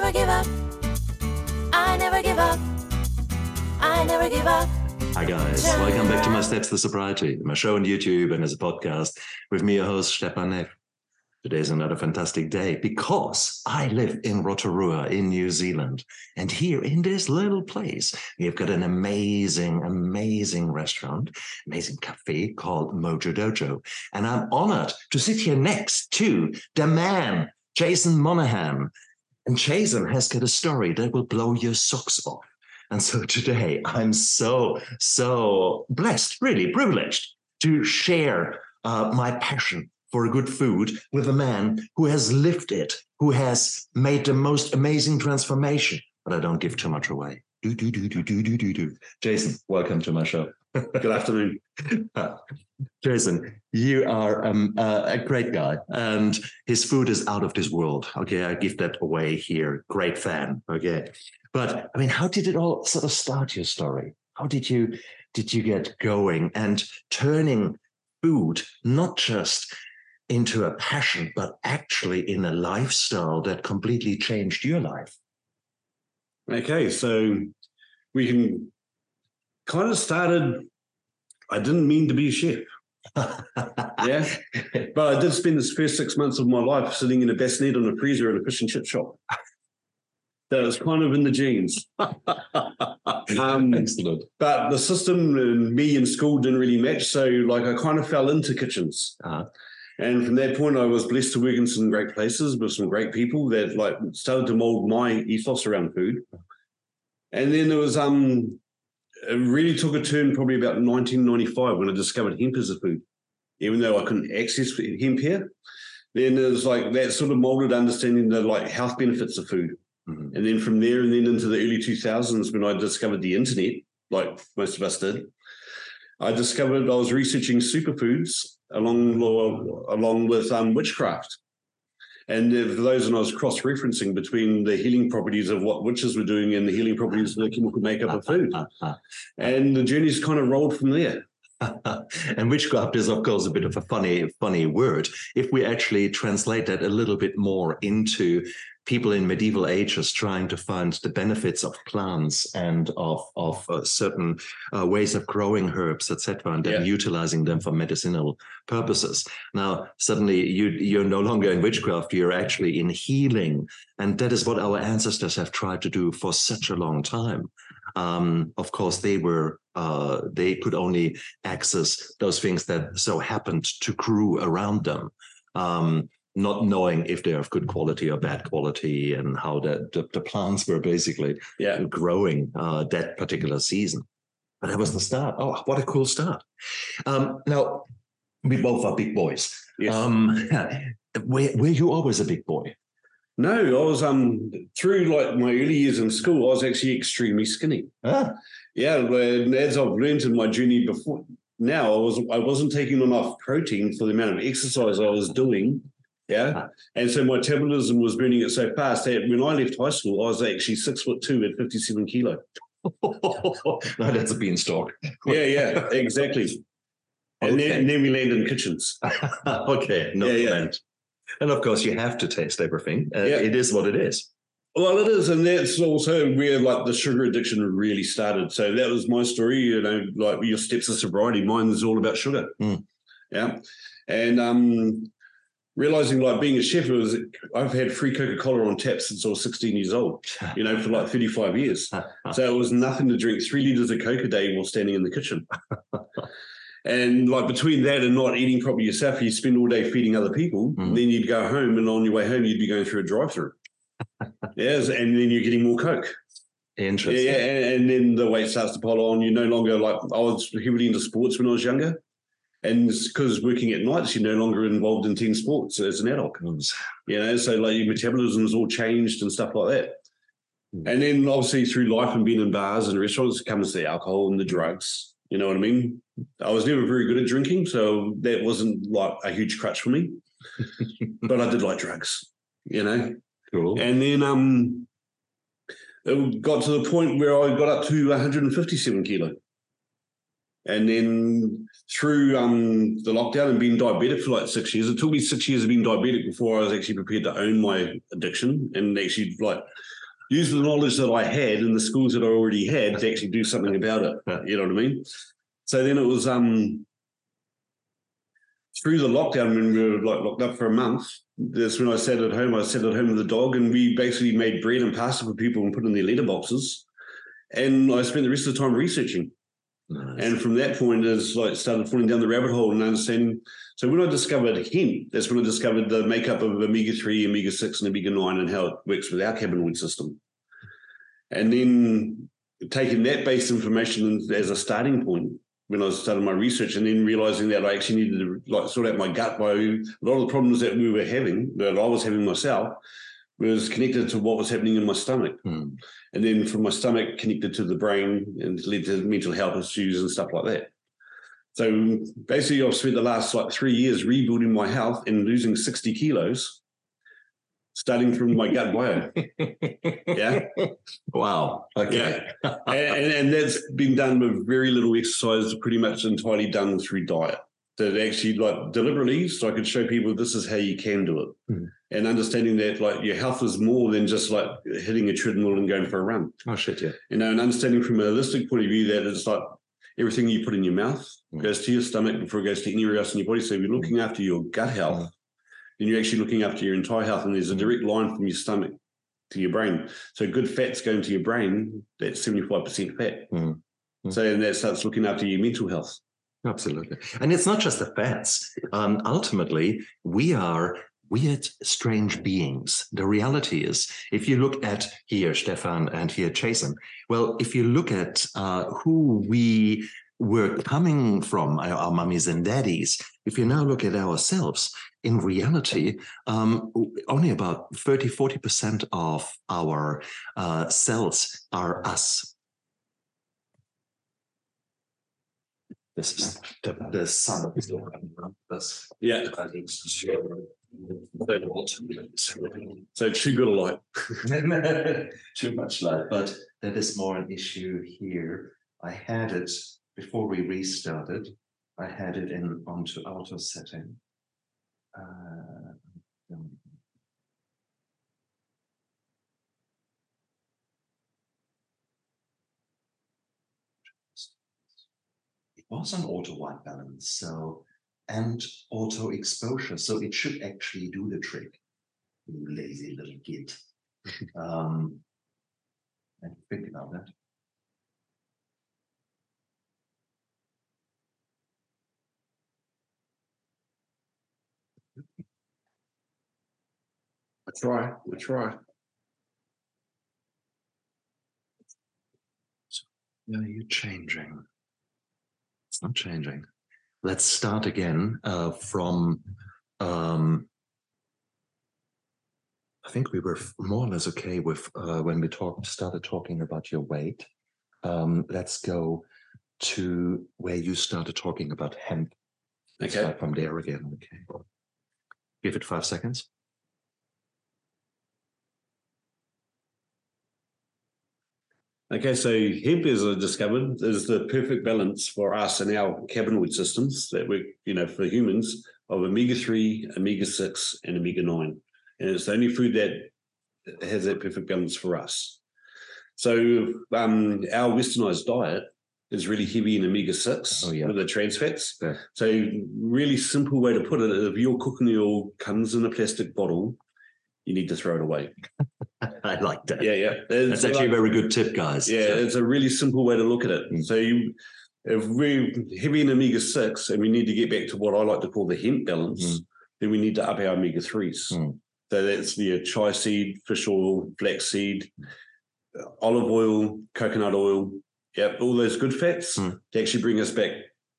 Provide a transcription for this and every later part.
never give up. I never give up. I never give up. Hi guys, welcome back to my Steps to Sobriety, my show on YouTube and as a podcast with me, your host Stefan Neff. Today is another fantastic day because I live in Rotorua in New Zealand. And here in this little place, we've got an amazing, amazing restaurant, amazing cafe called Mojo Dojo. And I'm honored to sit here next to the man, Jason Monahan. And Jason has got a story that will blow your socks off. And so today I'm so, so blessed, really privileged to share uh, my passion for good food with a man who has lived it, who has made the most amazing transformation. But I don't give too much away. Do, do, do, do, do, do, do, do. Jason, welcome to my show. Good afternoon. Jason, you are um, uh, a great guy, and his food is out of this world. Okay, I give that away here. Great fan. Okay, but I mean, how did it all sort of start your story? How did you did you get going and turning food not just into a passion, but actually in a lifestyle that completely changed your life? Okay, so we can kind of started. I didn't mean to be a chef. yeah, but I did spend the first six months of my life sitting in a bassinet on a freezer at a fish and chip shop. That was kind of in the genes. um, Excellent. But the system and me in school didn't really match. So, like, I kind of fell into kitchens. Uh-huh. And from that point, I was blessed to work in some great places with some great people that like started to mold my ethos around food. And then there was um, it really took a turn probably about 1995 when I discovered hemp as a food. Even though I couldn't access hemp here, then it was like that sort of molded understanding the like health benefits of food. Mhm. And then from there, and then into the early 2000s, when I discovered the internet, like most of us did, I discovered I was researching superfoods along along with um, witchcraft. And for those, and I was cross referencing between the healing properties of what witches were doing and the healing properties of the chemical makeup of food. And the journey's kind of rolled from there. and witchcraft is, of course, a bit of a funny, funny word. If we actually translate that a little bit more into people in medieval ages trying to find the benefits of plants and of of uh, certain uh, ways of growing herbs, etc., and then Yeah. utilizing them for medicinal purposes. Now, suddenly, you you're no longer in witchcraft; you're actually in healing, and that is what our ancestors have tried to do for such a long time. Um, of course, they were uh, they could only access those things that so happened to grew around them. Um, not knowing if they're of good quality or bad quality and how the, the, the plants were basically Yeah. growing uh, that particular season. But that was the start. Oh, what a cool start. Um, now, we both are big boys. Yes. Um, were, were you always a big boy? no, I was um through like my early years in school, I was actually extremely skinny. Ah, Yeah, and as I've learned in my journey before now, I was I wasn't taking enough protein for the amount of exercise I was doing. Yeah. And so my metabolism was burning it so fast that when I left high school, I was actually six foot two at 57 kilo. no, that's a beanstalk. Yeah, yeah, exactly. And, then, and then we landed in kitchens. okay, no Yeah, yeah. And of course, you have to taste everything. Uh, Yeah. It is what it is. Well, it is, and that's also where like the sugar addiction really started. So that was my story, you know, like your steps of sobriety. Mine is all about sugar. Mm. Yeah, and um, realizing like being a chef it was I've had free Coca Cola on tap since I was sixteen years old. You know, for like thirty five years. So it was nothing to drink three liters of Coke a day while standing in the kitchen. and like between that and not eating properly yourself, you spend all day feeding other people. Mhm. Then you'd go home, and on your way home, you'd be going through a drive-through. yes, and then you're getting more Coke. Interesting. yeah, and, and then the weight starts to pile on. You're no longer like I was heavily into sports when I was younger, and because working at nights, you're no longer involved in team sports as an adult. You know, so like your metabolism's all changed and stuff like that. Mm. And then obviously through life and being in bars and restaurants comes the alcohol and the drugs. You know what I mean? I was never very good at drinking, so that wasn't like a huge crutch for me. but I did like drugs, you know. Cool. And then um it got to the point where I got up to 157 kilo. And then through um, the lockdown and being diabetic for like six years, it took me six years of being diabetic before I was actually prepared to own my addiction and actually like use the knowledge that I had and the skills that I already had to actually do something about it. You know what I mean? So then it was um through the lockdown when we were like locked up for a month. That's when I sat at home. I sat at home with the dog, and we basically made bread and pasta for people and put in their letterboxes. And I spent the rest of the time researching. Nice. And from that point, it's like started falling down the rabbit hole and understanding. So when I discovered hemp, that's when I discovered the makeup of omega three, omega six, and omega nine, and how it works with our cannabinoid system. And then taking that based information as a starting point when I started my research, and then realizing that I actually needed to like sort out my gut by a lot of the problems that we were having, that I was having myself, was connected to what was happening in my stomach Hmm. and then from my stomach connected to the brain and led to mental health issues and stuff like that. So basically, I've spent the last like three years rebuilding my health and losing 60 kilos, starting from my gut bio. Yeah. Wow. Okay. and, and, and that's been done with very little exercise, pretty much entirely done through diet. That actually like deliberately, so I could show people this is how you can do it. Mhm. And understanding that like your health is more than just like hitting a treadmill and going for a run. Oh shit, yeah. you know, and understanding from a holistic point of view that it's like everything you put in your mouth Mm. goes to your stomach before it goes to anywhere else in your body. So if you're looking after your gut health, Mm. then you're actually looking after your entire health. And there's a direct line from your stomach to your brain. So good fats going to your brain, that's 75% fat. Mm. Mm. So and that starts looking after your mental health. Absolutely. And it's not just the fats. Um, ultimately, we are weird, strange beings. The reality is, if you look at here, Stefan, and here, Jason, well, if you look at uh, who we were coming from, our, our mummies and daddies, if you now look at ourselves, in reality, um, only about 30, 40% of our uh, cells are us. This is the, the sun is coming around us. Yeah. I think it's So too good a light. too much light, but that is more an issue here. I had it before we restarted. I had it in onto auto setting. Uh, was on auto white balance, so and auto exposure, so it should actually do the trick. You lazy little git. um, and think about that. I try. I try. Yeah, you're changing. It's not changing. Let's start again uh, from. Um, I think we were more or less okay with uh, when we talked started talking about your weight. Um, let's go to where you started talking about hemp. Let's Okay. start from there again. Okay. Give it five seconds. Okay, so hemp, as I discovered, is the perfect balance for us and our cannabinoid systems that work, you know, for humans of omega three, omega six, and omega nine, and it's the only food that has that perfect balance for us. So um, our westernized diet is really heavy in omega six Oh, yeah. with the trans fats. Yeah. So really simple way to put it: if your cooking oil comes in a plastic bottle, you need to throw it away. I like that. Yeah, yeah. That's actually a very good tip, guys. Yeah, So- it's a really simple way to look at it. Mm. So you, if we're heavy in omega six and we need to get back to what I like to call the hemp balance, Mm. then we need to up our omega threes. Mm. So that's the chia seed, fish oil, flaxseed, uh, olive oil, coconut oil. Yep, all those good fats Mm. to actually bring us back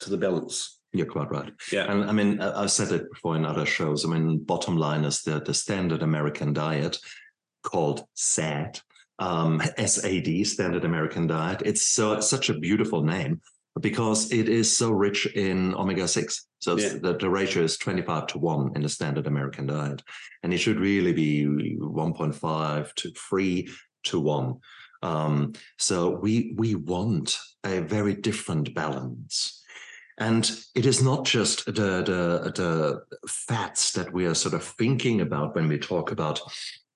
to the balance. You're quite right. Yeah. And I mean, I've said it before in other shows. I mean, bottom line is that the standard American diet called SAD, um, SAD, Standard American Diet. It's so such a beautiful name because it is so rich in omega six. So Yeah. the, the ratio is 25 to 1 in the standard American diet. And it should really be 1.5 to 3 to 1. Um, so we we want a very different balance. And it is not just the, the, the fats that we are sort of thinking about when we talk about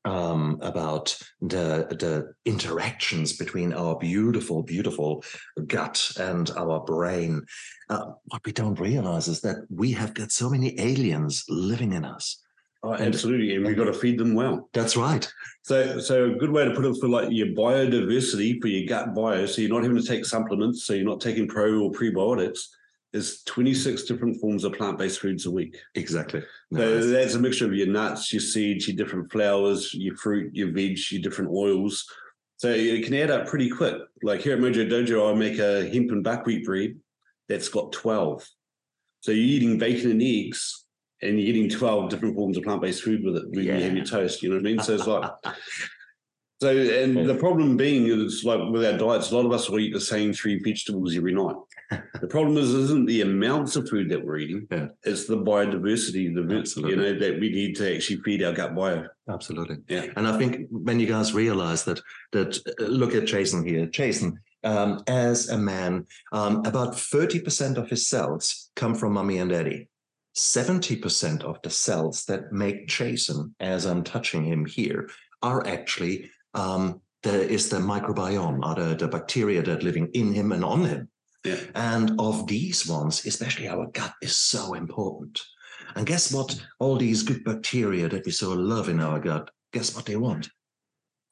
um, about the the interactions between our beautiful, beautiful gut and our brain. Uh, what we don't realize is that we have got so many aliens living in us. Oh, absolutely, and we've got to feed them well. That's right. So, so a good way to put it for like your biodiversity for your gut bio. So you're not having to take supplements. So you're not taking pro or prebiotics. Is 26 different forms of plant-based foods a week. Exactly. So Nice. that's a mixture of your nuts, your seeds, your different flowers, your fruit, your veg, your different oils. So it can add up pretty quick. Like here at Mojo Dojo, I make a hemp and buckwheat bread that's got 12. So you're eating bacon and eggs and you're getting 12 different forms of plant-based food with it when you have your toast. You know what I mean? So it's like so and the problem being is like with our diets, a lot of us will eat the same three vegetables every night. The problem is isn't the amounts of food that we're eating, Yeah. it's the biodiversity, the you know, that we need to actually feed our gut bio. Absolutely. Yeah. And I think when you guys realize that, that uh, look at Jason here, Jason, um, as a man, um, about 30% of his cells come from mommy and daddy. 70% of the cells that make Jason, as I'm touching him here, are actually um, there is the microbiome, are the, the bacteria that are living in him and on him. Yeah. And of these ones, especially our gut is so important. And guess what? All these good bacteria that we so love in our gut, guess what they want?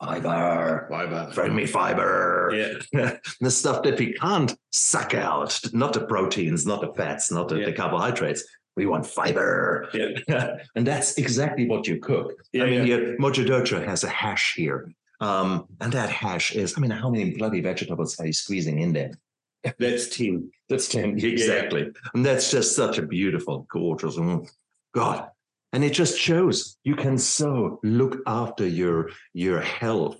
Fiber. Fiber. Me fiber. Yeah. the stuff that we can't suck out, not the proteins, not the fats, not the, Yeah. the carbohydrates. We want fiber. Yeah. and that's exactly what you cook. Yeah, I mean, yeah. Mojo Dojo has a hash here. Um, and that hash is, I mean, how many bloody vegetables are you squeezing in there? That's 10. That's 10. Yeah. Exactly. And that's just such a beautiful, gorgeous, mm, God. And it just shows you can so look after your your health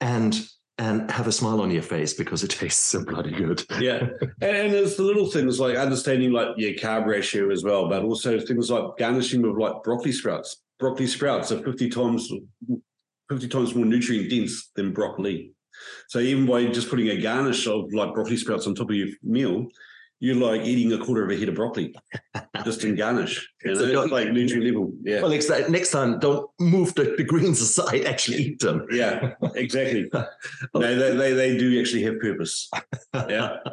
and and have a smile on your face because it tastes so bloody good. Yeah. and, and it's the little things like understanding like your carb ratio as well, but also things like garnishing with like broccoli sprouts. Broccoli sprouts are 50 times 50 times more nutrient dense than broccoli. So even by just putting a garnish of like broccoli sprouts on top of your meal, you're like eating a quarter of a head of broccoli just in garnish. You It's know, it's like nutrient level. Yeah. Well, next, next time, don't move the, the greens aside, actually eat them. Yeah, exactly. no, they, they, they do actually have purpose. Yeah.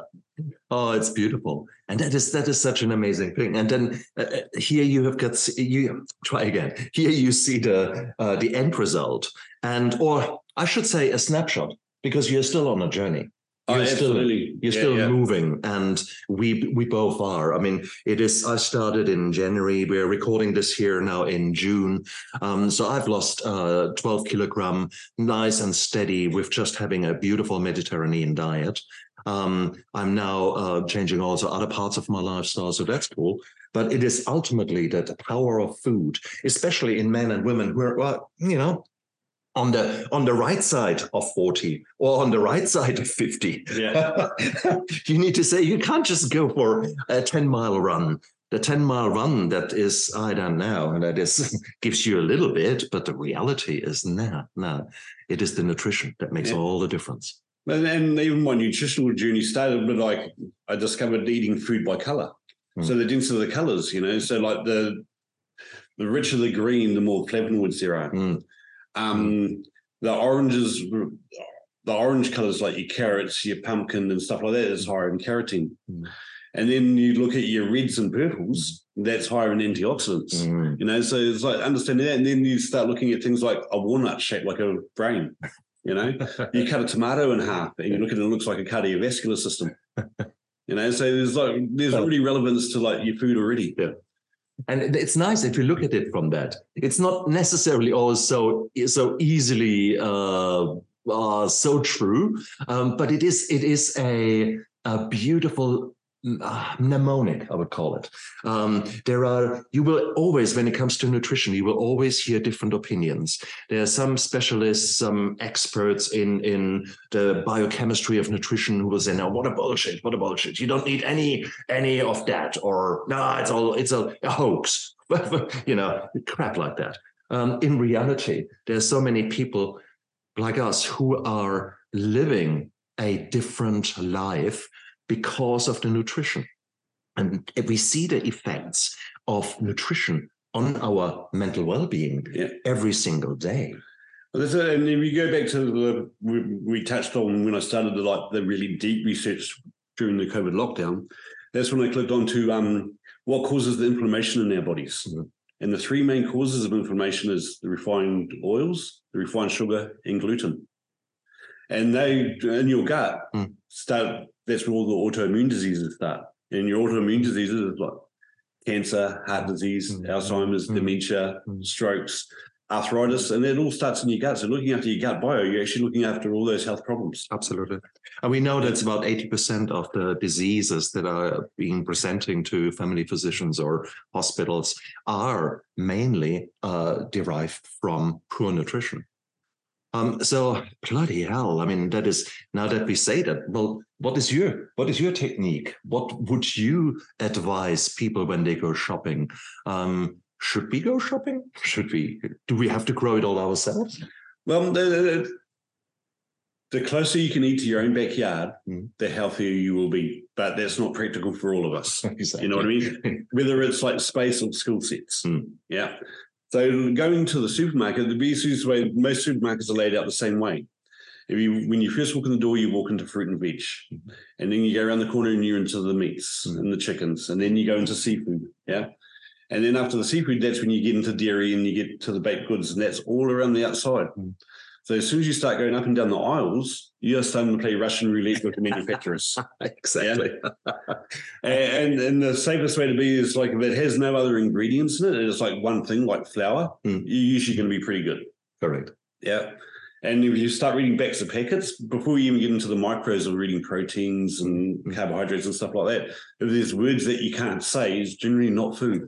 Oh, it's beautiful, and that is that is such an amazing thing. And then uh, uh, here you have got you try again. Here you see the uh, the end result, and or I should say a snapshot because you're still on a journey. Oh, You're still absolutely. you're Yeah, still yeah. moving, and we we both are. I mean, it is. I started in January. We're recording this here now in June. Um, so I've lost uh, 12 kilogram, nice and steady, with just having a beautiful Mediterranean diet. Um, I'm now uh, changing also other parts of my lifestyle, so that's cool. But it is ultimately that the power of food, especially in men and women who are, well, you know, on the on the right side of 40 or on the right side of 50. Yeah. you need to say you can't just go for a 10 mile run. The 10 mile run that is, I don't know, and that is gives you a little bit, but the reality is no, no. It is the nutrition that makes Yeah. all the difference. And, and even my nutritional journey started with like I discovered eating food by color. Mm. So the denser the colors, you know, so like the the richer the green, the more flavonoids there are. Mm. Um, the oranges, the orange colors like your carrots, your pumpkin, and stuff like that is higher in carotene. Mm. And then you look at your reds and purples, that's higher in antioxidants. Mm. You know, so it's like understanding that, and then you start looking at things like a walnut shaped like a brain. You know, you cut a tomato in half, and you look at it, it looks like a cardiovascular system. You know, so there's like there's already relevance to like your food already. And it's nice if you look at it from that. It's not necessarily always so so easily uh, uh, so true, um, but it is it is a a beautiful mnemonic, I would call it. Um, there are you will always, when it comes to nutrition, you will always hear different opinions. There are some specialists, some experts in in the biochemistry of nutrition who will say, "No, what a bullshit! What a bullshit! You don't need any any of that," or "No, it's all it's a, a hoax." you know, crap like that. Um, in reality, there's so many people like us who are living a different life because of the nutrition. And we see the effects of nutrition on our mental well-being Yeah. every single day. Well. And if you go back to the we, we touched on when I started the like the really deep research during the COVID lockdown, that's when I clicked on to um, what causes the inflammation in our bodies. Mhm. And the three main causes of inflammation is the refined oils, the refined sugar, and gluten. And they in your gut Mm. start that's where all the autoimmune diseases start. And your autoimmune diseases is like cancer, heart disease, Mm. Alzheimer's, Mm. dementia, Mm. strokes, arthritis, and it all starts in your gut. So looking after your gut bio, you're actually looking after all those health problems. Absolutely. And we know that's about 80% of the diseases that are being presenting to family physicians or hospitals are mainly uh, derived from poor nutrition. Um, so bloody hell. I mean, that is now that we say that, well, what is your what is your technique? What would you advise people when they go shopping? Um, should we go shopping? Should we do we have to grow it all ourselves? Well, the, the, closer you can eat to your own backyard, Mm. the healthier you will be. But that's not practical for all of us. Exactly. You know what I mean? Whether it's like space or skill sets. Mm. Yeah. So going to the supermarket, the easiest way, most supermarkets are laid out the same way. If you, when you first walk in the door, you walk into fruit and veg, Mhm. and then you go around the corner and you're into the meats Mhm. and the chickens, and then you go into seafood. Yeah. And then after the seafood, that's when you get into dairy and you get to the baked goods, and that's all around the outside. Mhm. So as soon as you start going up and down the aisles, you're starting to play Russian roulette with the manufacturers. exactly. And, and the safest way to be is like if it has no other ingredients in it, and it's like one thing like flour, Mm. you're usually going to be pretty good. Correct. Yeah. And if you start reading backs of packets, before you even get into the micros of reading proteins and Mm. carbohydrates and stuff like that, if there's words that you can't say, it's generally not food.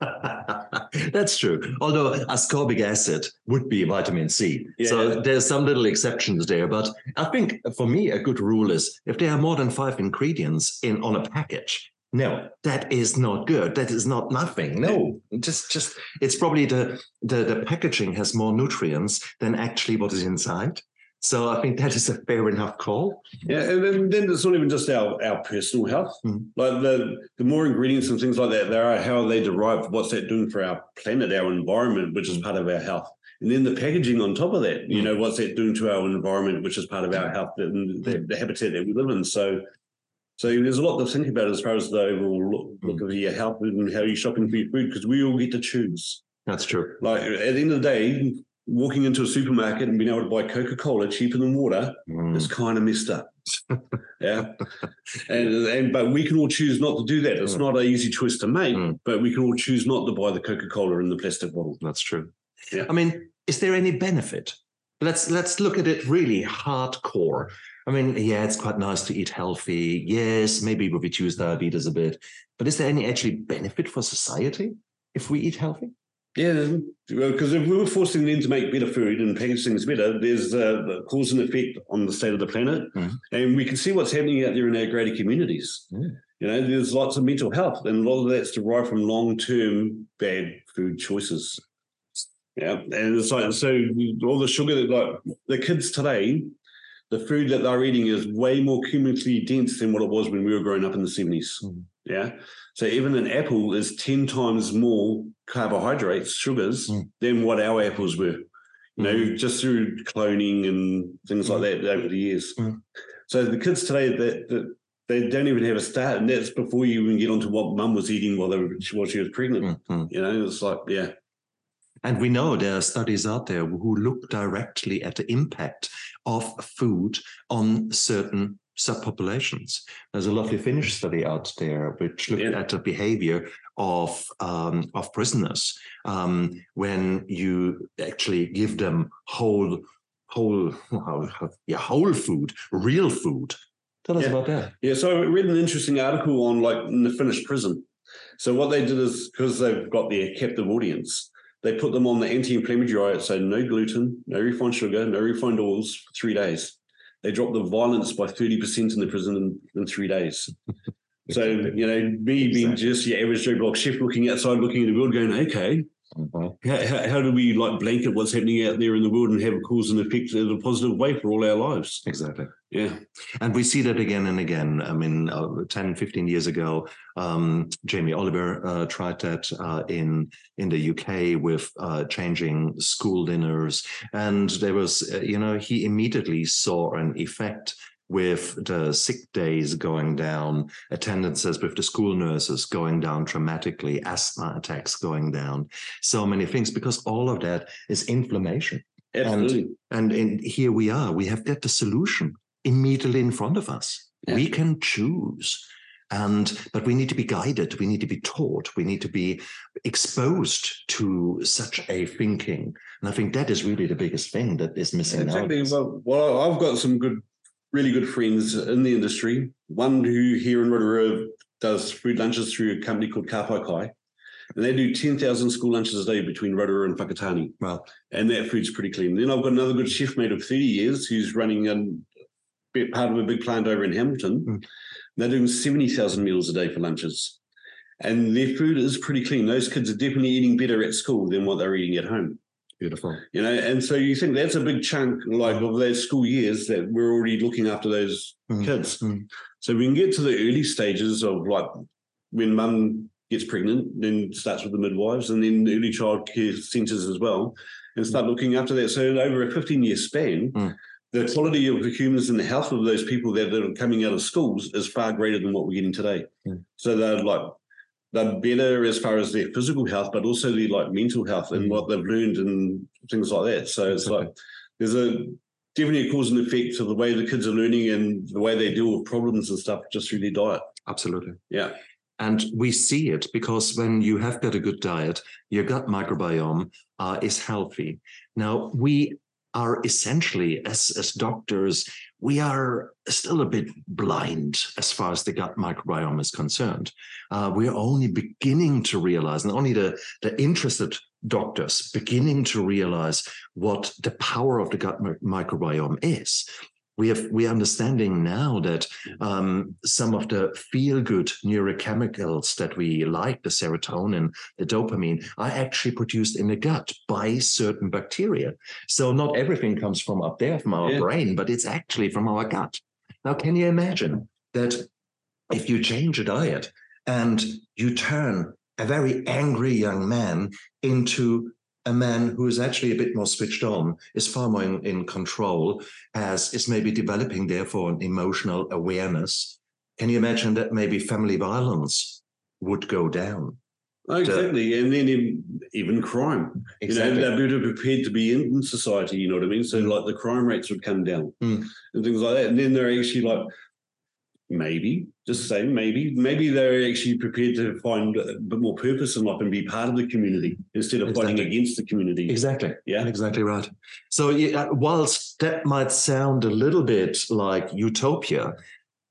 That's true. Although ascorbic acid would be vitamin C. Yeah. So there's some little exceptions there. But I think for me, a good rule is if there are more than five ingredients in on a package, no, that is not good. That is not nothing. No, just just it's probably the the, the packaging has more nutrients than actually what is inside. So I think that is a fair enough call. Yeah, and then, then it's not even just our, our personal health. Mm. Like the the more ingredients and things like that there are, how are they derived? What's that doing for our planet, our environment, which is part of our health? And then the packaging on top of that, you Mm. know, what's that doing to our environment, which is part of our health and the, the habitat that we live in. So, so there's a lot to think about as far as the overall look, look of your health and how you're shopping for your food because we all get to choose. That's true. Like at the end of the day, walking into a supermarket and being able to buy Coca Cola cheaper than water Mm. it's kind of messed up. yeah. And and but we can all choose not to do that. It's Mm. not an easy choice to make, Mm. but we can all choose not to buy the Coca-Cola in the plastic bottle. That's true. Yeah. I mean, is there any benefit? Let's let's look at it really hardcore. I mean, yeah, it's quite nice to eat healthy. Yes, maybe we reduce diabetes a bit, but is there any actually benefit for society if we eat healthy? Yeah, because if we were forcing them to make better food and package things better, there's a cause and effect on the state of the planet, Mhm. and we can see what's happening out there in our greater communities. Mm. You know, there's lots of mental health, and a lot of that's derived from long-term bad food choices. Yeah, and it's like so all the sugar that like the kids today, the food that they're eating is way more chemically dense than what it was when we were growing up in the 70s. Mm. Yeah. So even an apple is 10 times more carbohydrates, sugars, Mm. than what our apples were. You know, just through cloning and things like that over the years. Mm. So the kids today that, they don't even have a start, and that's before you even get onto what mum was eating while they were while she was pregnant. Mhm. You know, it's like, yeah. And we know there are studies out there who look directly at the impact of food on certain subpopulations. There's a lovely Finnish study out there which looked Yeah. at the behavior of um, of prisoners um, when you actually give them whole whole yeah whole food, real food. Tell us Yeah. about that. Yeah, so I read an interesting article on like in the Finnish prison. So what they did is because they've got their captive audience, they put them on the anti-inflammatory diet, so no gluten, no refined sugar, no refined oils for three days. They dropped the violence by 30% in the prison in, in three days. So, you know, me being Exactly. just your average Joe Block chef looking outside, looking at the world, going, okay, Mhm. How, how, how do we like blanket what's happening out there in the world and have a cause and effect in a positive way for all our lives? Exactly. Yeah. And we see that again and again. I mean, uh, 10, 15 years ago, um, Jamie Oliver uh, tried that uh, in in the UK with uh, changing school dinners, and there was, uh, you know, he immediately saw an effect with the sick days going down, attendances with the school nurses going down dramatically, asthma attacks going down, so many things because all of that is inflammation. Absolutely. And in, here we are. We have got the solution immediately in front of us. Yeah. We can choose. And but we need to be guided. We need to be taught. We need to be exposed to such a thinking. And I think that is really the biggest thing that is missing Exactly. Well, well, I've got some good, really good friends in the industry. One who here in Rotorua does food lunches through a company called Kapai Kai. And they do 10,000 school lunches a day between Rotorua and Whakatane. Well, And that food's pretty clean. Then I've got another good chef mate of 30 years who's running a bit part of a big plant over in Hamilton. Mm. They're doing 70,000 meals a day for lunches. And their food is pretty clean. Those kids are definitely eating better at school than what they're eating at home beautiful. you know and so you think that's a big chunk like of those school years that we're already looking after those Mm, kids mm. so we can get to the early stages of like when mum gets pregnant then starts with the midwives and then early child care centres as well and start looking after that so over a 15 year span Mm. the quality of the humans and the health of those people that are coming out of schools is far greater than what we're getting today Mm. so they're like they're better as far as their physical health, but also their like mental health and Mm. what they've learned and things like that. So it's like there's a definitely a cause and effect to the way the kids are learning and the way they deal with problems and stuff just through their diet. Absolutely. Yeah. And we see it because when you have got a good diet, your gut microbiome uh, is healthy. Now, we are essentially, as, as doctors, we are still a bit blind as far as the gut microbiome is concerned. Uh, we are only beginning to realize, and only the, the interested doctors beginning to realize what the power of the gut microbiome is. We have we are understanding now that um, some of the feel good neurochemicals that we like, the serotonin, the dopamine, are actually produced in the gut by certain bacteria. So not everything comes from up there, from our Yeah. brain, but it's actually from our gut. Now, can you imagine that if you change a diet and you turn a very angry young man into a man who is actually a bit more switched on, is far more in, in control, has is maybe developing therefore an emotional awareness. Can you imagine that maybe family violence would go down? Oh, exactly. And then even, even crime. You know, they're better prepared to be in, in society, you know what I mean? So Mm. like the crime rates would come down Mm. and things like that. And then they're actually like, maybe, just say maybe, maybe they're actually prepared to find a bit more purpose in life and be part of the community instead of fighting against the community. Exactly. Yeah. Exactly right. So, yeah, whilst that might sound a little bit like utopia,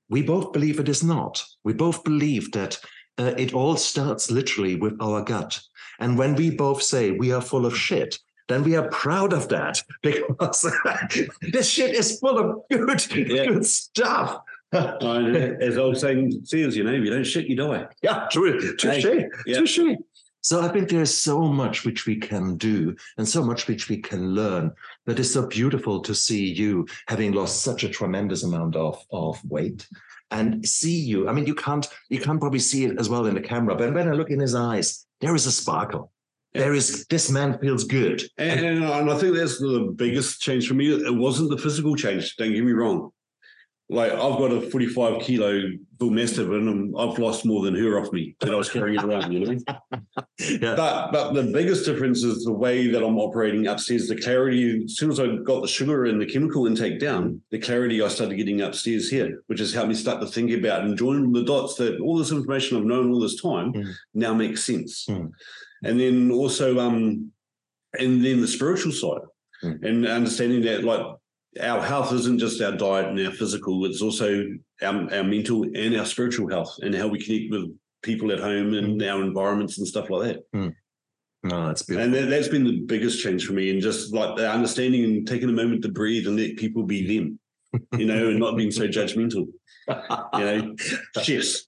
we both believe it is not. We both believe that uh, it all starts literally with our gut. And when we both say we are full of shit, then we are proud of that because this shit is full of good, Yeah. good stuff. And as old saying, says, you know, if you don't shit, you die. Yeah, true. Touche. yeah. Touche. So I think there's so much which we can do and so much which we can learn. But it's so beautiful to see you having lost such a tremendous amount of, of weight and see you. I mean, you can't you can't probably see it as well in the camera, but when I look in his eyes, there is a sparkle. There is this man feels good. And, and, and I think that's the biggest change for me. It wasn't the physical change. Don't get me wrong. Like I've got a 45 kilo mastiff and I've lost more than her off me that I was carrying it around, you know. Yeah. But but the biggest difference is the way that I'm operating upstairs. The clarity, as soon as I got the sugar and the chemical intake down, the clarity I started getting upstairs here, which has helped me start to think about and join the dots that all this information I've known all this time Mm. now makes sense. Mm. And then also um and then the spiritual side Mm. and understanding that like our health isn't just our diet and our physical, it's also our, our mental and our spiritual health and how we connect with people at home and mm. our environments and stuff like that. Mm. No, that's beautiful. And that, that's been the biggest change for me, and just like the understanding and taking a moment to breathe and let people be them, you know, and not being so judgmental. You know, chefs,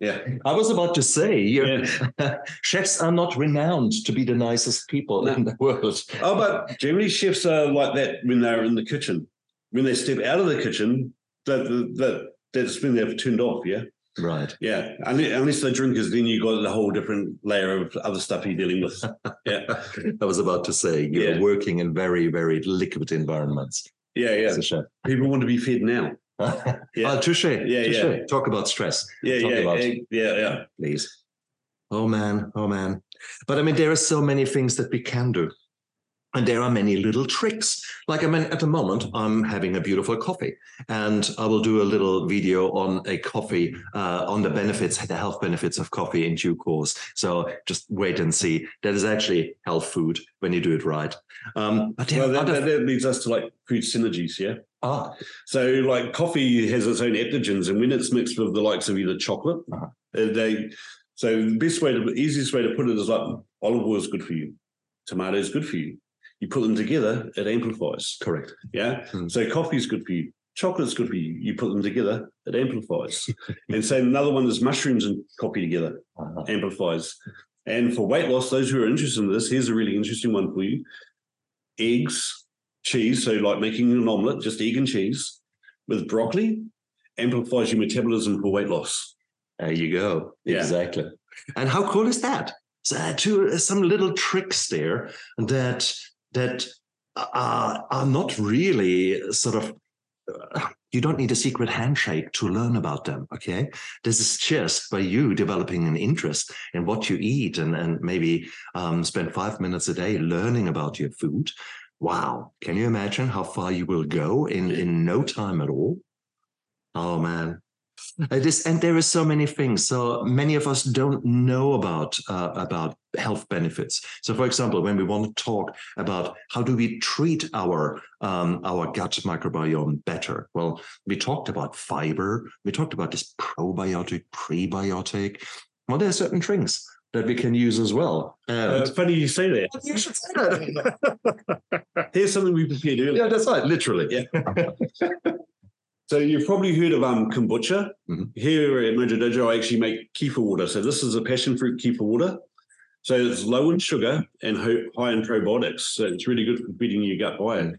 Yeah. I was about to say, yeah. chefs are not renowned to be the nicest people No. in the world. Oh, but generally chefs are like that when they're in the kitchen. When they step out of the kitchen, that that that's when they've turned off. Yeah. Right. Yeah. Unless, unless they're drinkers, then you got a whole different layer of other stuff you're dealing with. Yeah. I was about to say, you're Yeah. working in very, very liquid environments Yeah. Yeah. People want to be fed now. Yeah. Oh, touche. Yeah, touche. yeah. Talk about stress, Yeah. Talk Yeah, about- yeah. Yeah. Please. Oh man, oh man. But I mean, there are so many things that we can do. And there are many little tricks. Like, I mean, at the moment, I'm having a beautiful coffee, and I will do a little video on a coffee, uh, on the benefits, the health benefits of coffee in due course. So just wait and see. That is actually health food when you do it right. Um, but Well, that, other- that leads us to like food synergies. Yeah. Ah, So, like coffee has its own adaptogens, and when it's mixed with the likes of either chocolate, Uh-huh. uh, they. So the best way, to, easiest way to put it is like olive oil is good for you, tomato is good for you. You put them together, it amplifies. correct. Yeah. Hmm. So coffee is good for you. Chocolate's good for you. You put them together, it amplifies. and so another one is mushrooms and coffee together, Uh-huh. amplifies. And for weight loss, those who are interested in this, here's a really interesting one for you: eggs, cheese. So like making an omelet, just egg and cheese with broccoli, amplifies your metabolism for weight loss. There you go. Yeah. Exactly. And how cool is that? So uh, two uh, some little tricks there that that are, are not really sort of uh, you don't need a secret handshake to learn about them okay this is just by you developing an interest in what you eat and, and maybe um, spend five minutes a day learning about your food wow can you imagine how far you will go in in no time at all oh man it is, and there are so many things. So many of us don't know about uh, about health benefits. So, for example, when we want to talk about how do we treat our um, our gut microbiome better, well, we talked about fiber. We talked about this probiotic, prebiotic. Well, there are certain drinks that we can use as well. Uh, funny you say that. you should say that. Here's something we prepared earlier. yeah, that's right. Literally. Yeah. So you've probably heard of um kombucha. Mhm. Here at Mojo Dojo, I actually make kefir water. So this is a passion fruit kefir water. So it's low in sugar and high in probiotics. So it's really good for feeding your gut biome.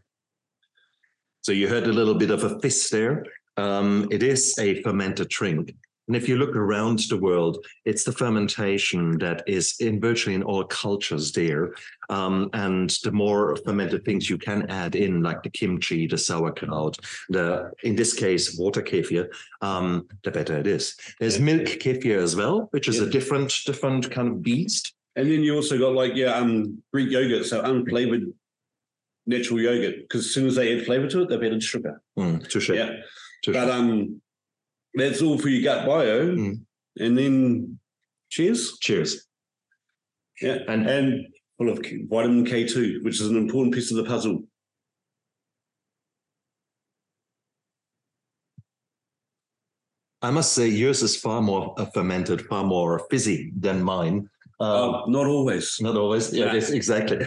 So you heard a little bit of a fist there. Um, it is a fermented drink. And if you look around the world, it's the fermentation that is in virtually in all cultures there. Um, and the more fermented things you can add in, like the kimchi, the sauerkraut, the in this case water kefir, um, the better it is. There's milk kefir as well, which is a different different kind of beast. And then you also got like yeah, um Greek yogurt, so unflavored natural yogurt. Because as soon as they add flavor to it, they've added sugar. Mm, touche, Yeah. touche. But um that's all for your gut bio. Mm. And then cheers. Cheers. Yeah. And- and full of vitamin K2, which is an important piece of the puzzle. I must say, yours is far more fermented, far more fizzy than mine. Um, Uh, not always. not always. Yeah, yes, exactly.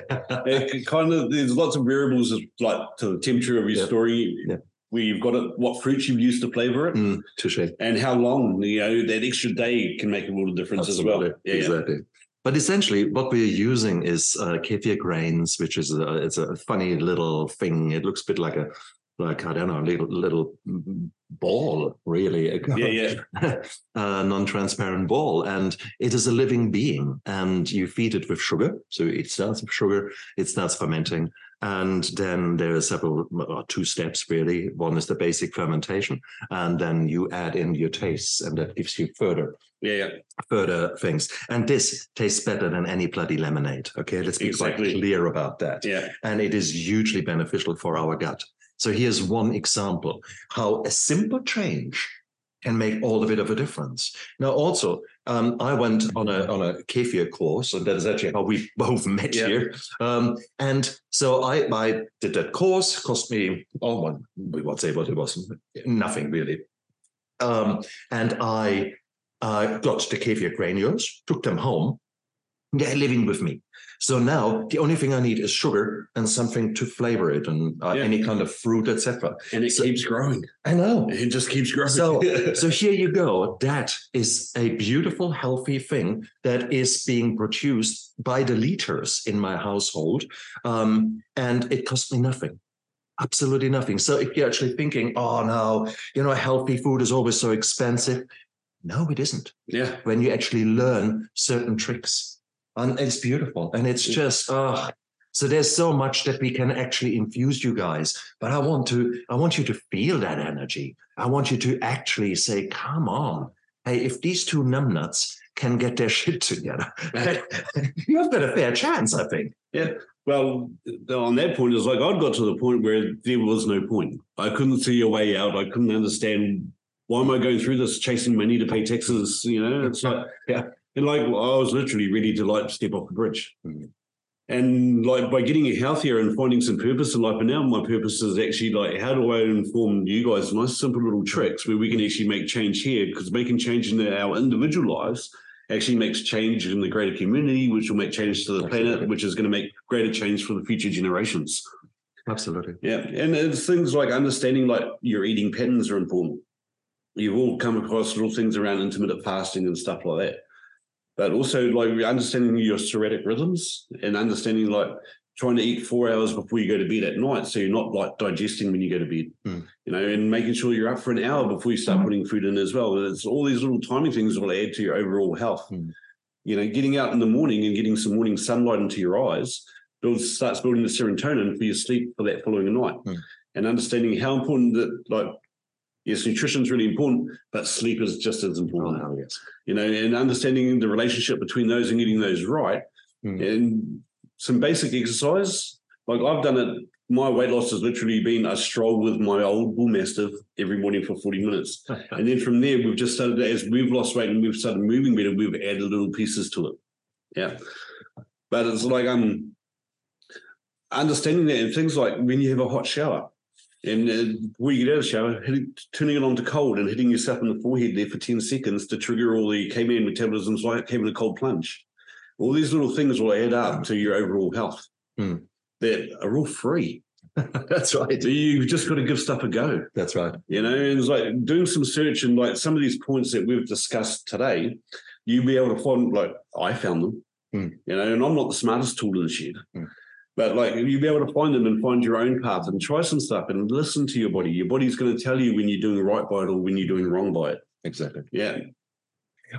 Kind of there's lots of variables like to the temperature of your Yeah. story, Yeah. Where you've got it, what fruits you've used to flavor it, Mm, touche. and how long. You know that extra day can make a world of difference as well. Absolutely. Yeah, yeah. exactly. But essentially, what we're using is uh, kefir grains, which is a, it's a funny little thing. It looks a bit like a like I don't know, a little little ball, really. Yeah, yeah. a non-transparent ball, and it is a living being. And you feed it with sugar, so it starts with sugar. It starts fermenting, and then there are several two steps really. One is the basic fermentation, and then you add in your tastes, and that gives you further yeah, yeah. further things. And this tastes better than any bloody lemonade. Okay, let's be Exactly. quite clear about that. yeah. And it is hugely beneficial for our gut. So here's one example how a simple change can make all the bit of a difference. Now, also, um, I went on a on a kefir course, and that is actually how we both met Yeah. here. Um, and so I I did that course. Cost me oh, one we won't say what it was, nothing really. Um, and I uh, got the kefir granules, took them home, They're living with me. So now the only thing I need is sugar and something to flavor it, and uh, Yeah. any kind of fruit, etc. And it So- keeps growing. I know. It just keeps growing. So, so here you go. That is a beautiful, healthy thing that is being produced by the liters in my household, um, and it cost me nothing. Absolutely nothing. So if you're actually thinking, "Oh no, you know, healthy food is always so expensive," no, it isn't. yeah. When you actually learn certain tricks, and it's beautiful, and it's just oh. So there's so much that we can actually infuse you guys, but I want to, I want you to feel that energy. I want you to actually say, "Come on, hey, if these two numbnuts can get their shit together, you've got a fair chance, I think." Yeah well, on that point, it's like I got to the point where there was no point. I couldn't see a way out. I couldn't understand why am I going through this, chasing money to pay taxes. You know, it's like Yeah. And like I was literally ready to like step off the bridge. Mhm. And like by getting healthier and finding some purpose in life, and now my purpose is actually like, how do I inform you guys nice, simple little tricks where we can actually make change here? Because making change in our individual lives actually makes change in the greater community, which will make change to the Absolutely. planet, which is going to make greater change for the future generations. Absolutely. Yeah. And it's things like understanding like your eating patterns are important. You've all come across little things around intermittent fasting and stuff like that. But also like understanding your circadian rhythms and understanding like trying to eat four hours before you go to bed at night. So you're not like digesting when you go to bed. Hmm. You know, and making sure you're up for an hour before you start putting food in as well. It's all these little timing things that will add to your overall health. Hmm. You know, getting out in the morning and getting some morning sunlight into your eyes builds starts building the serotonin for your sleep for that following night. Hmm. And understanding how important that like yes, nutrition is really important, but sleep is just as Oh, important. hell yes. You know, and understanding the relationship between those and getting those right Hmm. and some basic exercise. Like I've done it. My weight loss has literally been a stroll with my old bull mastiff every morning for 40 minutes. And then from there, we've just started, as we've lost weight and we've started moving better, we've added little pieces to it. Yeah. But it's like um understanding that and things like when you have a hot shower and uh, before you get out of the shower, hitting, turning it on to cold and hitting yourself in the forehead there for 10 seconds to trigger all the caveman metabolisms like having a cold plunge. All these little things will add up to your overall health Hmm. that are all free. That's right. So you've just got to give stuff a go. That's right. You know, and it's like doing some search and like some of these points that we've discussed today, you'll be able to find like I found them. Hmm. You know, and I'm not the smartest tool in the shed. Hmm. But like you'll be able to find them and find your own path and try some stuff and listen to your body. Your body's going to tell you when you're doing right by it or when you're doing wrong by it. Exactly. Yeah.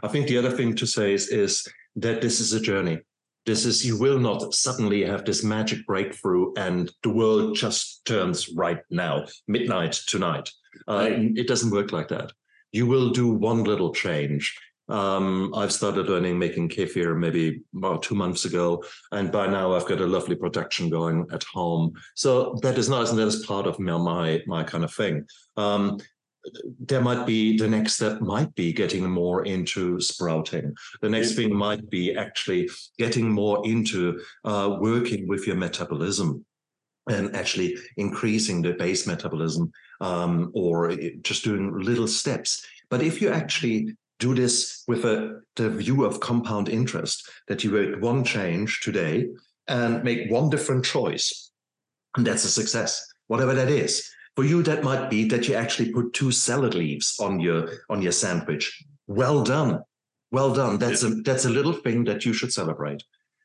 I think the other thing to say is, is that this is a journey. This is, you will not suddenly have this magic breakthrough and the world just turns right now, midnight tonight. Uh, Right. It doesn't work like that. You will do one little change. Um, I've started learning making kefir maybe about two months ago, and by now I've got a lovely production going at home. So that is nice, and that is part of my my, my kind of thing. Um, there might be the next step might be getting more into sprouting the next thing might be actually getting more into uh, working with your metabolism and actually increasing the base metabolism um, or just doing little steps but if you actually do this with a the view of compound interest that you make one change today and make one different choice and that's a success whatever that is for you, that might be that you actually put two salad leaves on your on your sandwich. Well done, well done. That's a that's a little thing that you should celebrate.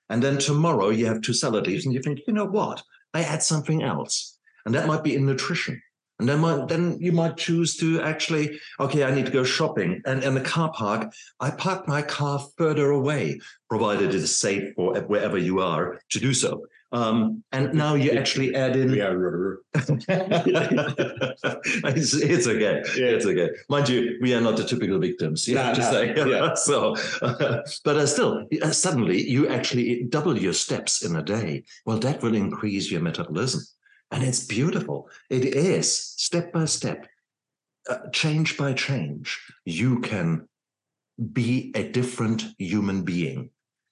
And then tomorrow you have two salad leaves, and you think, you know what? I add something else, and that might be in nutrition. And then might, then you might choose to actually, okay, I need to go shopping, and in the car park, I park my car further away, provided it is safe for wherever you are to do so. Um, and now you actually add in Yeah. It's, it's okay. It's okay. Mind you, we are not the typical victims. You No, have to no, say. yeah. so, but uh, still, uh, suddenly you actually double your steps in a day. Well, that will increase your metabolism, and it's beautiful. It is step by step, uh, change by change. You can be a different human being,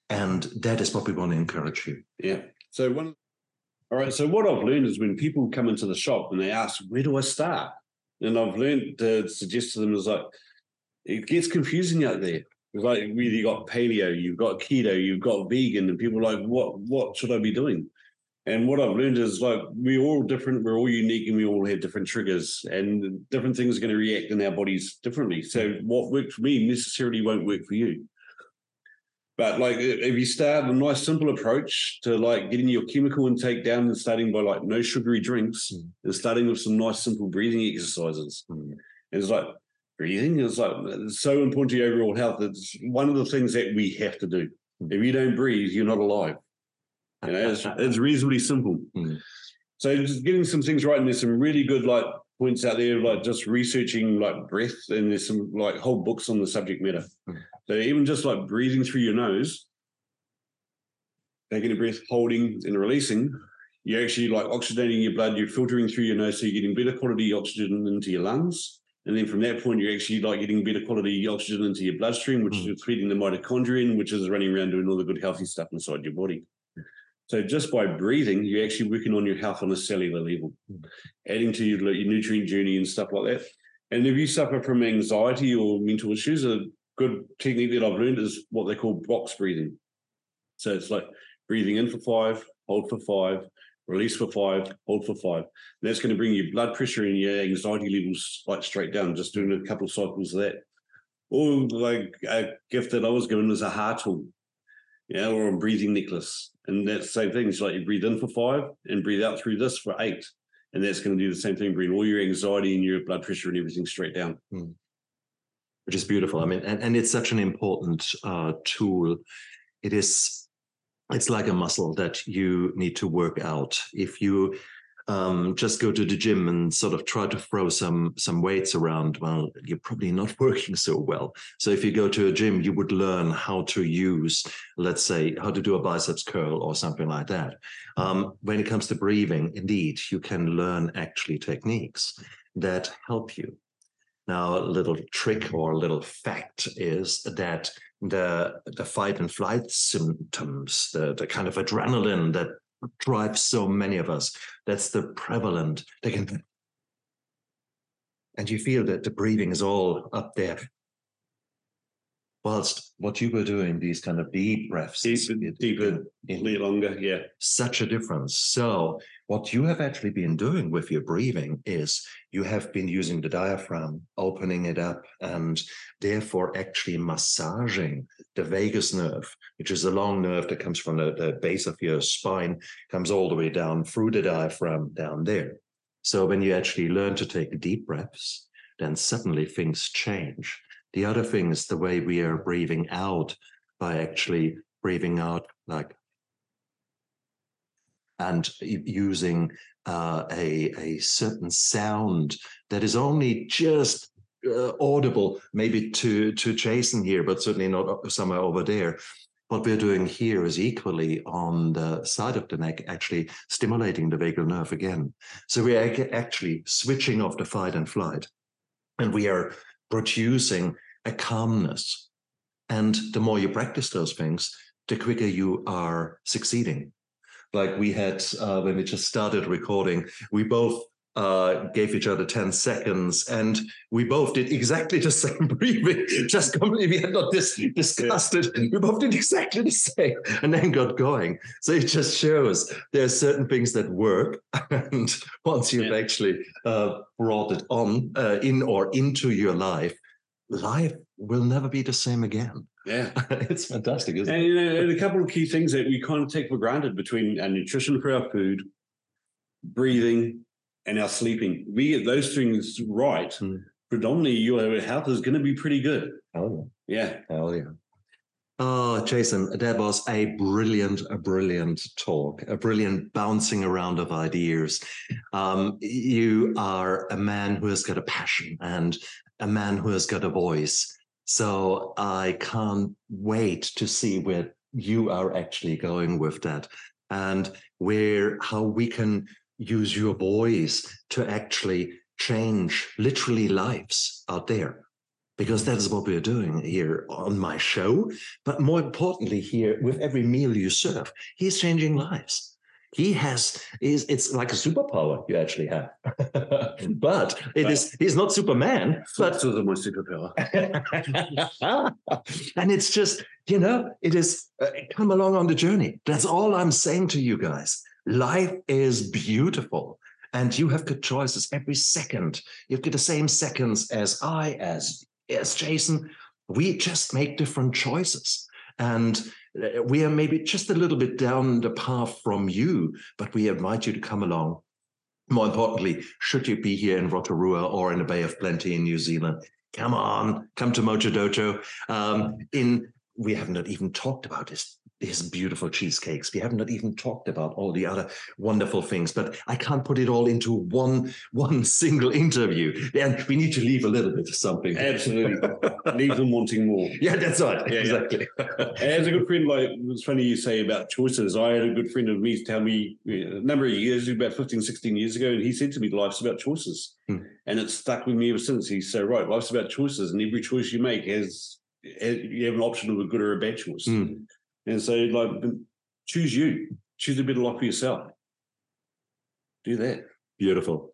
and that is what we want to encourage you. Yeah. So one. All right. So what I've learned is when people come into the shop and they ask, "Where do I start?" and I've learned to suggest to them is like, it gets confusing out there. It's like you got paleo, you've got keto, you've got vegan, and people are like, what what should I be doing? And what I've learned is like we're all different, we're all unique, and we all have different triggers, and different things are going to react in our bodies differently. So what worked for me necessarily won't work for you. But like if you start a nice simple approach to like getting your chemical intake down and starting by like no sugary drinks Mm. and starting with some nice simple breathing exercises. Mm. And it's like breathing is like it's so important to your overall health. It's one of the things that we have to do. Mm. If you don't breathe, you're not alive. You know, it's, it's reasonably simple. Mm. So just getting some things right, and there's some really good like points out there, like just researching like breath, and there's some like whole books on the subject matter. Mm. So even just like breathing through your nose, taking a breath, holding and releasing, you're actually like oxygenating your blood, you're filtering through your nose, so you're getting better quality oxygen into your lungs. And then from that point, you're actually like getting better quality oxygen into your bloodstream, which Mm. is feeding the mitochondrion, which is running around doing all the good healthy stuff inside your body. So just by breathing, you're actually working on your health on a cellular level, Mm. adding to your, your nutrient journey and stuff like that. And if you suffer from anxiety or mental issues, a good technique that I've learned is what they call box breathing. So it's like breathing in for five, hold for five, release for five, hold for five. And that's going to bring your blood pressure and your anxiety levels like straight down, just doing a couple of cycles of that. Or like a gift that I was given was a heart tool, yeah, or a breathing necklace. And that's the same thing. It's like you breathe in for five and breathe out through this for eight. And that's going to do the same thing, bring all your anxiety and your blood pressure and everything straight down. which is beautiful. I mean, and, and it's such an important uh, tool. It is, it's like a muscle that you need to work out. If you um, just go to the gym and sort of try to throw some some weights around, well, you're probably not working so well. So if you go to a gym, you would learn how to use, let's say, how to do a biceps curl or something like that. Um, when it comes to breathing, indeed, you can learn actually techniques that help you. Now, a little trick or a little fact is that the the fight and flight symptoms, the, the kind of adrenaline that drives so many of us, that's the prevalent. They can, mm-hmm. and you feel that the breathing is all up there. Whilst what you were doing, these kind of deep breaths, Deeper, it- deeper, it- a little longer. Yeah. such a difference. So, what you have actually been doing with your breathing is you have been using the diaphragm, opening it up, and therefore actually massaging the vagus nerve, which is a long nerve that comes from the, the base of your spine, comes all the way down through the diaphragm down there. So, when you actually learn to take deep breaths, then suddenly things change. The other thing is the way we are breathing out by actually breathing out like and using uh, a, a certain sound that is only just uh, audible, maybe to, to Jason here, but certainly not somewhere over there. What we're doing here is equally on the side of the neck, actually stimulating the vagal nerve again. So we are actually switching off the fight and flight, and we are producing a calmness. And the more you practice those things, the quicker you are succeeding like we had uh, when we just started recording we both uh, gave each other 10 seconds and we both did exactly the same breathing. Just completely we had not dis- discussed it we both did exactly the same and then got going. So it just shows there are certain things that work and once you've Yeah. actually uh, brought it on uh, in or into your life life will never be the same again. Yeah. it's fantastic isn't it? And, you and a couple of key things that we kind of take for granted between our nutrition for our food, breathing, and our sleeping. We get those things right. Hmm. Predominantly, your health is going to be pretty good. oh Yeah. Hell yeah. Oh, Jason, that was a brilliant, a brilliant talk, a brilliant bouncing around of ideas. Um, you are a man who has got a passion and a man who has got a voice. So I can't wait to see where you are actually going with that and where how we can use your voice to actually change literally lives out there because that is what we're doing here on my show. But more importantly, here with every meal you serve, he's changing lives. he has is it's like a superpower you actually have but it is he's not superman but That's my superpower. and it's just you know it is uh, come along on the journey that's all i'm saying to you guys life is beautiful and you have good choices every second. You've got the same seconds as i as as jason. We just make different choices and uh, we are maybe just a little bit down the path from you but we invite you to come along. More importantly, should you be here in Rotorua or in the Bay of Plenty in New Zealand, come on, come to Mojo Dojo. Um, in we have not even talked about this his beautiful cheesecakes. We haven't even talked about all the other wonderful things, but I can't put it all into one one single interview. And we need to leave a little bit of something. Absolutely. Leave them wanting more. Yeah, that's right. Yeah, yeah. exactly. As a good friend, like it's funny you say about choices. I had a good friend of me tell me uh, a number of years, about 15, 16 years ago, and he said to me, Life's about choices. Hmm. And it's stuck with me ever since. He's so right. Life's about choices, and every choice you make has you have an option of a good or a bad choice. Mm. And so, like, choose you, choose a better life for yourself. Do that. Beautiful.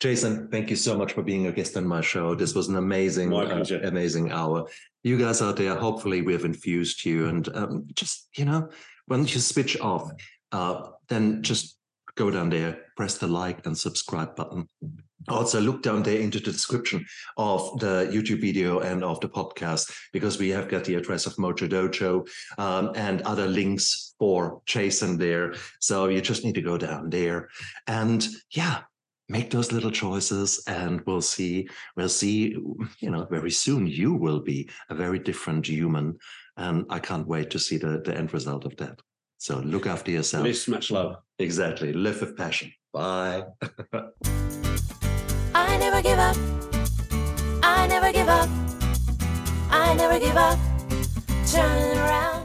Jason, thank you so much for being a guest on my show. This was an amazing, uh, amazing hour. You guys out there, hopefully we have infused you and um, just, you know, when you switch off, uh, then just go down there, press the like and subscribe button. Also, look down there into the description of the YouTube video and of the podcast because we have got the address of Mojo Dojo um, and other links for Jason there. So you just need to go down there and yeah, make those little choices and we'll see. We'll see you know very soon you will be a very different human and i can't wait to see the, the end result of that. So look after yourself. Less much love. exactly. Live with passion. Bye I never give up. I never give up. I never give up. Turn around.